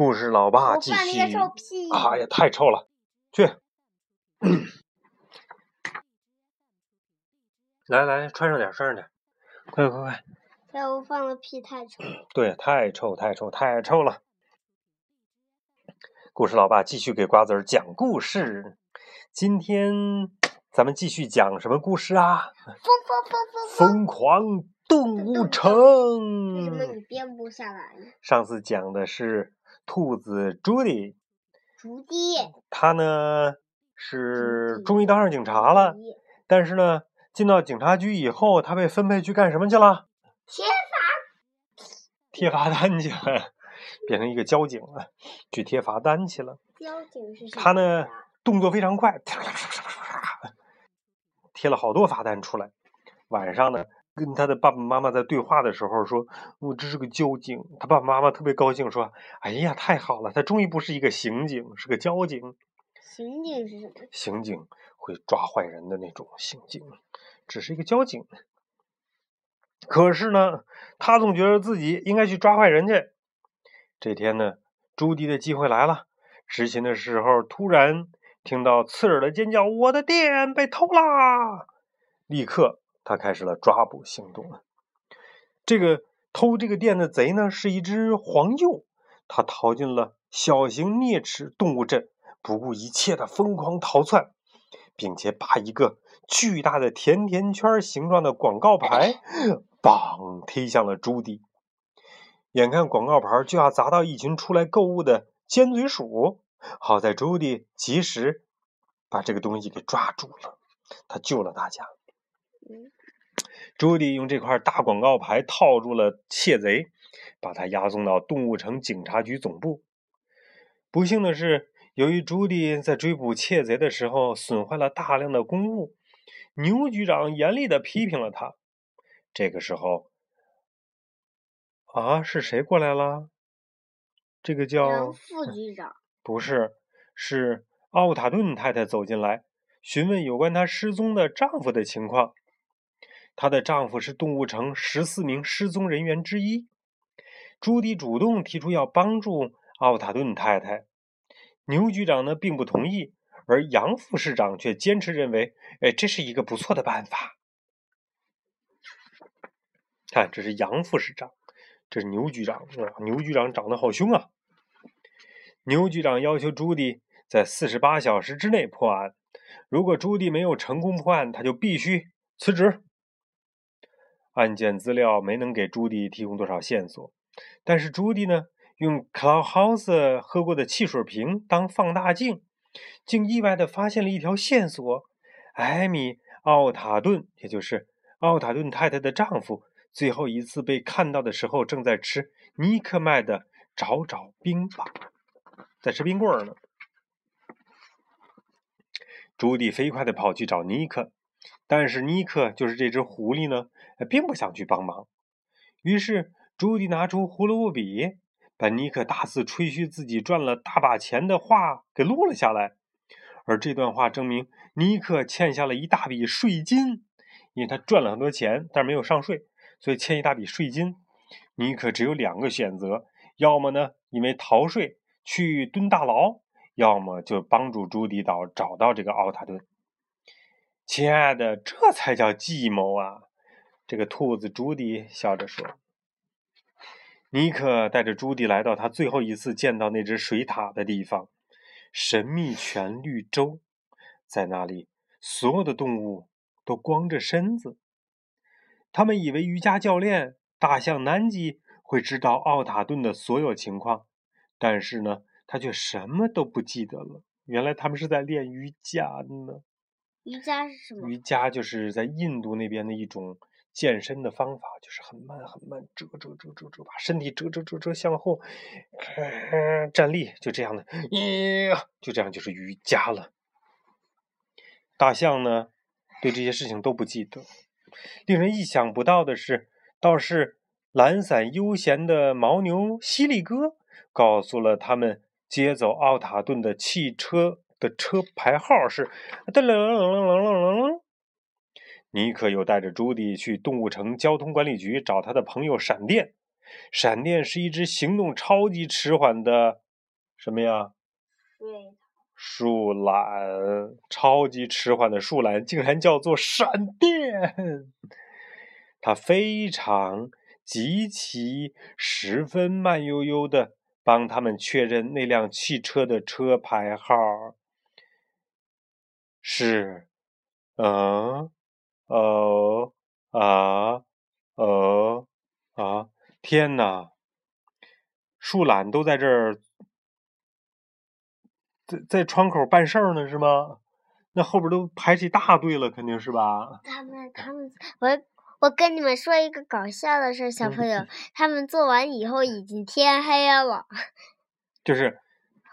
故事老爸继续。哎呀，太臭了！去，来来，穿上点，穿上点，快快快！对，我放了屁太臭。对，太臭，太臭，太臭了！故事老爸继续给瓜子儿讲故事。今天咱们继续讲什么故事啊？疯疯疯疯疯！狂动物城为什么。你编不下来呢？上次讲的是兔子朱迪，朱迪。他呢是终于当上警察了，但是呢，进到警察局以后，他被分配去干什么去了？贴贴罚单去了，变成一个交警了，去贴罚单去了。交警是什么？他呢？动作非常快，贴了好多罚单出来。晚上呢，跟他的爸爸妈妈在对话的时候说：“我这是个交警。”他爸爸妈妈特别高兴，说：“哎呀，太好了，他终于不是一个刑警，是个交警。刑警是什么？刑警会抓坏人的那种刑警，只是一个交警。可是呢，他总觉得自己应该去抓坏人去。这天呢，朱迪的机会来了。执勤的时候，突然。听到刺耳的尖叫，我的店被偷啦！立刻，他开始了抓捕行动了。这个偷这个店的贼呢，是一只黄鼬，他逃进了小型啮齿动物镇，不顾一切的疯狂逃窜，并且把一个巨大的甜甜圈形状的广告牌，砰推向了朱迪。眼看广告牌就要砸到一群出来购物的尖嘴鼠。好在朱迪及时把这个东西给抓住了，他救了大家。朱迪用这块大广告牌套住了窃贼，把他押送到动物城警察局总部。不幸的是，由于朱迪在追捕窃贼的时候损坏了大量的公物，牛局长严厉的批评了他。这个时候，啊，是谁过来了？这个叫副局长。不是，是奥塔顿太太走进来，询问有关她失踪的丈夫的情况。她的丈夫是动物城十四名失踪人员之一。朱迪主动提出要帮助奥塔顿太太，牛局长呢并不同意，而杨副市长却坚持认为，哎，这是一个不错的办法。看，这是杨副市长，这是牛局长。牛局长长得好凶啊！牛局长要求朱迪在四十八小时之内破案，如果朱迪没有成功破案，他就必须辞职。案件资料没能给朱迪提供多少线索，但是朱迪呢，用 Cloudhouse 喝过的汽水瓶当放大镜，竟意外的发现了一条线索：艾米·奥塔顿，也就是奥塔顿太太的丈夫，最后一次被看到的时候，正在吃尼克卖的找找冰棒。在吃冰棍呢。朱迪飞快的跑去找尼克，但是尼克就是这只狐狸呢，并不想去帮忙。于是朱迪拿出胡萝卜笔，把尼克大肆吹嘘自己赚了大把钱的话给录了下来。而这段话证明尼克欠下了一大笔税金，因为他赚了很多钱，但是没有上税，所以欠一大笔税金。尼克只有两个选择：要么呢，因为逃税。去蹲大牢，要么就帮助朱迪岛找到这个奥塔顿。亲爱的，这才叫计谋啊！这个兔子朱迪笑着说。尼克带着朱迪来到他最后一次见到那只水獭的地方——神秘泉绿洲。在那里，所有的动物都光着身子。他们以为瑜伽教练大象南极会知道奥塔顿的所有情况。但是呢，他却什么都不记得了。原来他们是在练瑜伽呢。瑜伽是什么？瑜伽就是在印度那边的一种健身的方法，就是很慢很慢，折折折折折，把身体折折折折向后，站立，就这样的，呀，就这样就是瑜伽了。大象呢，对这些事情都不记得。令人意想不到的是，倒是懒散悠闲的牦牛犀利哥。告诉了他们接走奥塔顿的汽车的车牌号是噔噔噔噔噔噔噔。尼克又带着朱迪去动物城交通管理局找他的朋友闪电。闪电是一只行动超级迟缓的什么呀？对，树懒，超级迟缓的树懒竟然叫做闪电。他非常极其十分慢悠悠的帮他们确认那辆汽车的车牌号是，嗯，哦，啊，哦，啊！天哪！树懒都在这儿，在在窗口办事儿呢，是吗？那后边都排起大队了，肯定是吧？他们他们，我我跟你们说一个搞笑的事儿，小朋友，他们做完以后已经天黑了。就是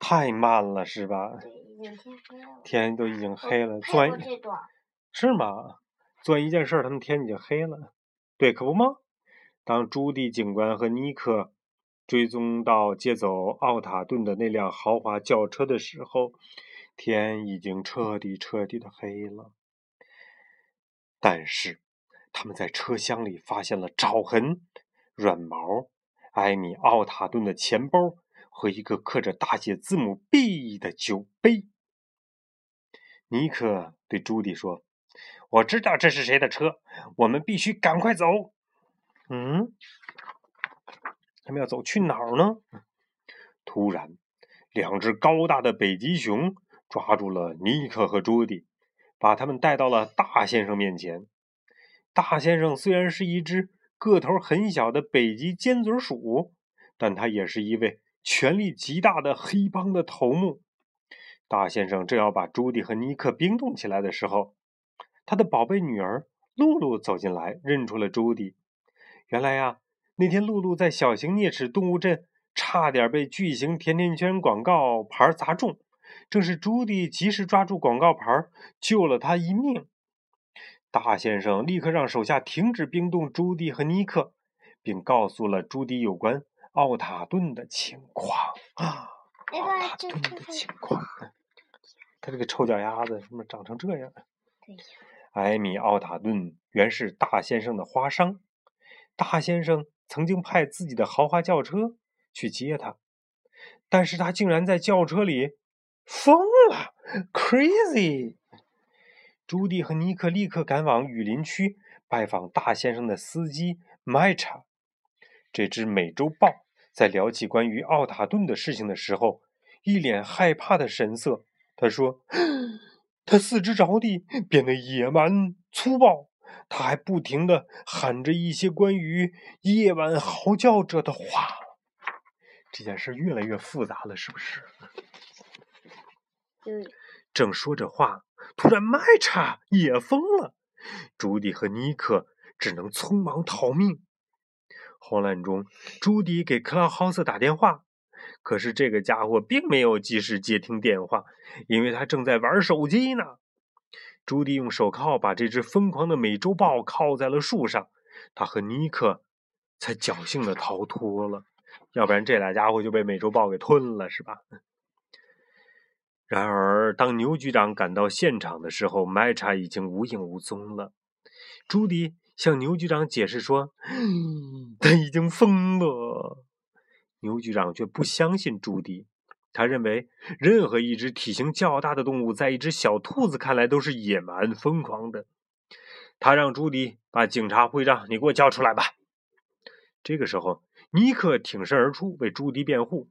太慢了，是吧？对，已经天黑了。天都已经黑了，做完看过这段。是吗？做完一件事，他们天已经黑了。对，可不吗？当朱棣警官和尼克。追踪到接走奥塔顿的那辆豪华轿车的时候，天已经彻底彻底的黑了。但是，他们在车厢里发现了爪痕、软毛、艾米·奥塔顿的钱包和一个刻着大写字母 B 的酒杯。尼克对朱迪说：“我知道这是谁的车，我们必须赶快走。”嗯。他们要走去哪儿呢？突然，两只高大的北极熊抓住了尼克和朱迪，把他们带到了大先生面前。大先生虽然是一只个头很小的北极尖嘴鼠，但他也是一位权力极大的黑帮的头目。大先生正要把朱迪和尼克冰冻起来的时候，他的宝贝女儿露露走进来，认出了朱迪。原来呀。那天，露露在小型啮齿动物镇差点被巨型甜甜圈广告牌砸中，正是朱迪及时抓住广告牌，救了他一命。大先生立刻让手下停止冰冻朱迪和尼克，并告诉了朱迪有关奥塔顿的情况。啊，奥塔顿的情况，他这个臭脚丫子怎么长成这样？艾米·奥塔顿原是大先生的花商，大先生。曾经派自己的豪华轿车去接他，但是他竟然在轿车里疯了，crazy。朱迪和尼克立刻赶往雨林区拜访大先生的司机麦查。这只美洲豹在聊起关于奥塔顿的事情的时候，一脸害怕的神色。他说：“ 他四肢着地，变得野蛮粗暴。”他还不停的喊着一些关于夜晚嚎叫者的话，这件事越来越复杂了，是不是？正说着话，突然麦查也疯了，朱迪和尼克只能匆忙逃命。慌乱中，朱迪给克劳豪斯打电话，可是这个家伙并没有及时接听电话，因为他正在玩手机呢。朱迪用手铐把这只疯狂的美洲豹铐在了树上，他和尼克才侥幸的逃脱了，要不然这俩家伙就被美洲豹给吞了，是吧？然而，当牛局长赶到现场的时候，麦查已经无影无踪了。朱迪向牛局长解释说：“他已经疯了。”牛局长却不相信朱迪。他认为，任何一只体型较大的动物，在一只小兔子看来都是野蛮疯狂的。他让朱迪把警察徽章你给我交出来吧。这个时候，尼克挺身而出，为朱迪辩护：“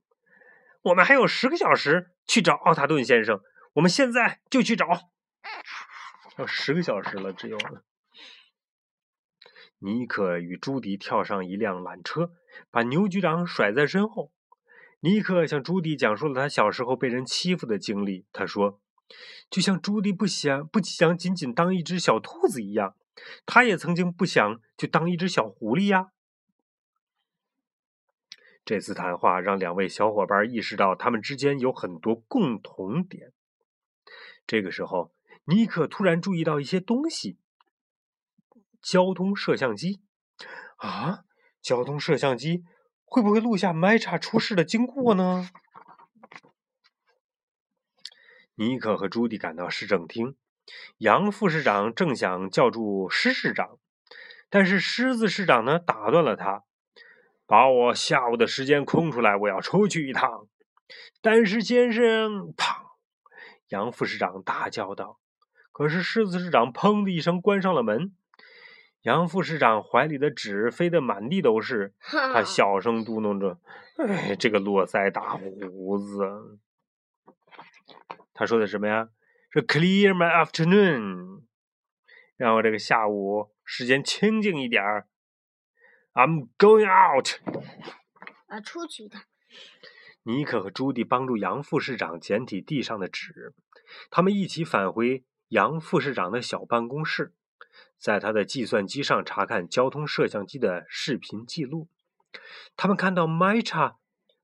我们还有十个小时去找奥塔顿先生，我们现在就去找。要十个小时了，只有。”尼克与朱迪跳上一辆缆车，把牛局长甩在身后。尼克向朱迪讲述了他小时候被人欺负的经历。他说：“就像朱迪不想不想仅仅当一只小兔子一样，他也曾经不想就当一只小狐狸呀。”这次谈话让两位小伙伴意识到他们之间有很多共同点。这个时候，尼克突然注意到一些东西：交通摄像机啊，交通摄像机。会不会录下麦查出事的经过呢？尼克和朱迪赶到市政厅，杨副市长正想叫住施市长，但是狮子市长呢打断了他：“把我下午的时间空出来，我要出去一趟。”但是先生，砰！杨副市长大叫道。可是狮子市长砰的一声关上了门。杨副市长怀里的纸飞得满地都是，他小声嘟囔着：“哎，这个络腮大胡子。”他说的什么呀？是 “Clear my afternoon”，让我这个下午时间清静一点儿。I'm going out。啊，出去一趟。尼克和朱迪帮助杨副市长捡起地上的纸，他们一起返回杨副市长的小办公室，在他的计算机上查看交通摄像机的视频记录。他们看到麦查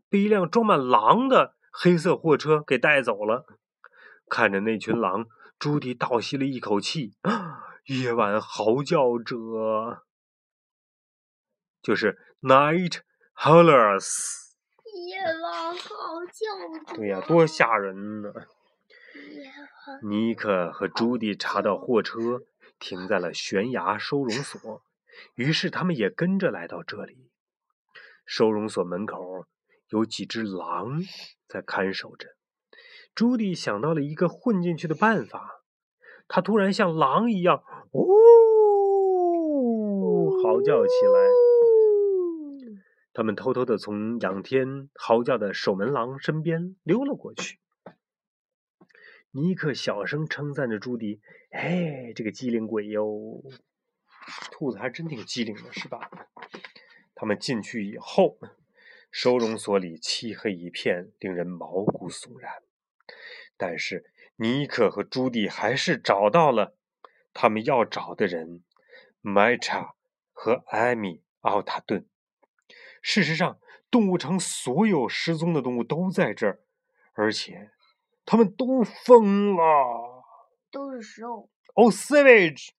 被一辆装满狼的黑色货车给带走了。看着那群狼，朱迪倒吸了一口气。夜晚嚎叫者，就是 Night Howlers。夜晚嚎叫者。对呀，多吓人呢！尼克和朱迪查到货车停在了悬崖收容所，于是他们也跟着来到这里。收容所门口有几只狼在看守着。朱迪想到了一个混进去的办法，他突然像狼一样，呜，嚎叫起来。他们偷偷的从仰天嚎叫的守门狼身边溜了过去。尼克小声称赞着朱迪：“哎，这个机灵鬼哟！兔子还真挺机灵的，是吧？”他们进去以后，收容所里漆黑一片，令人毛骨悚然。但是尼克和朱迪还是找到了他们要找的人——麦查和艾米·奥塔顿。事实上，动物城所有失踪的动物都在这儿，而且他们都疯了。都是兽。Oh, savage！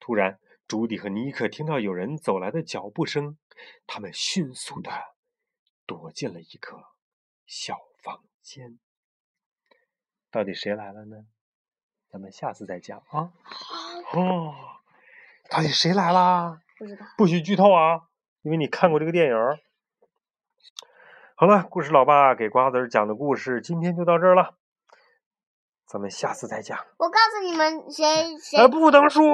突然，朱迪和尼克听到有人走来的脚步声，他们迅速的躲进了一个小房间。到底谁来了呢？咱们下次再讲啊。哦，到底谁来啦？不知道。不许剧透啊，因为你看过这个电影。好了，故事老爸给瓜子儿讲的故事今天就到这儿了，咱们下次再讲。我告诉你们，谁谁不能说。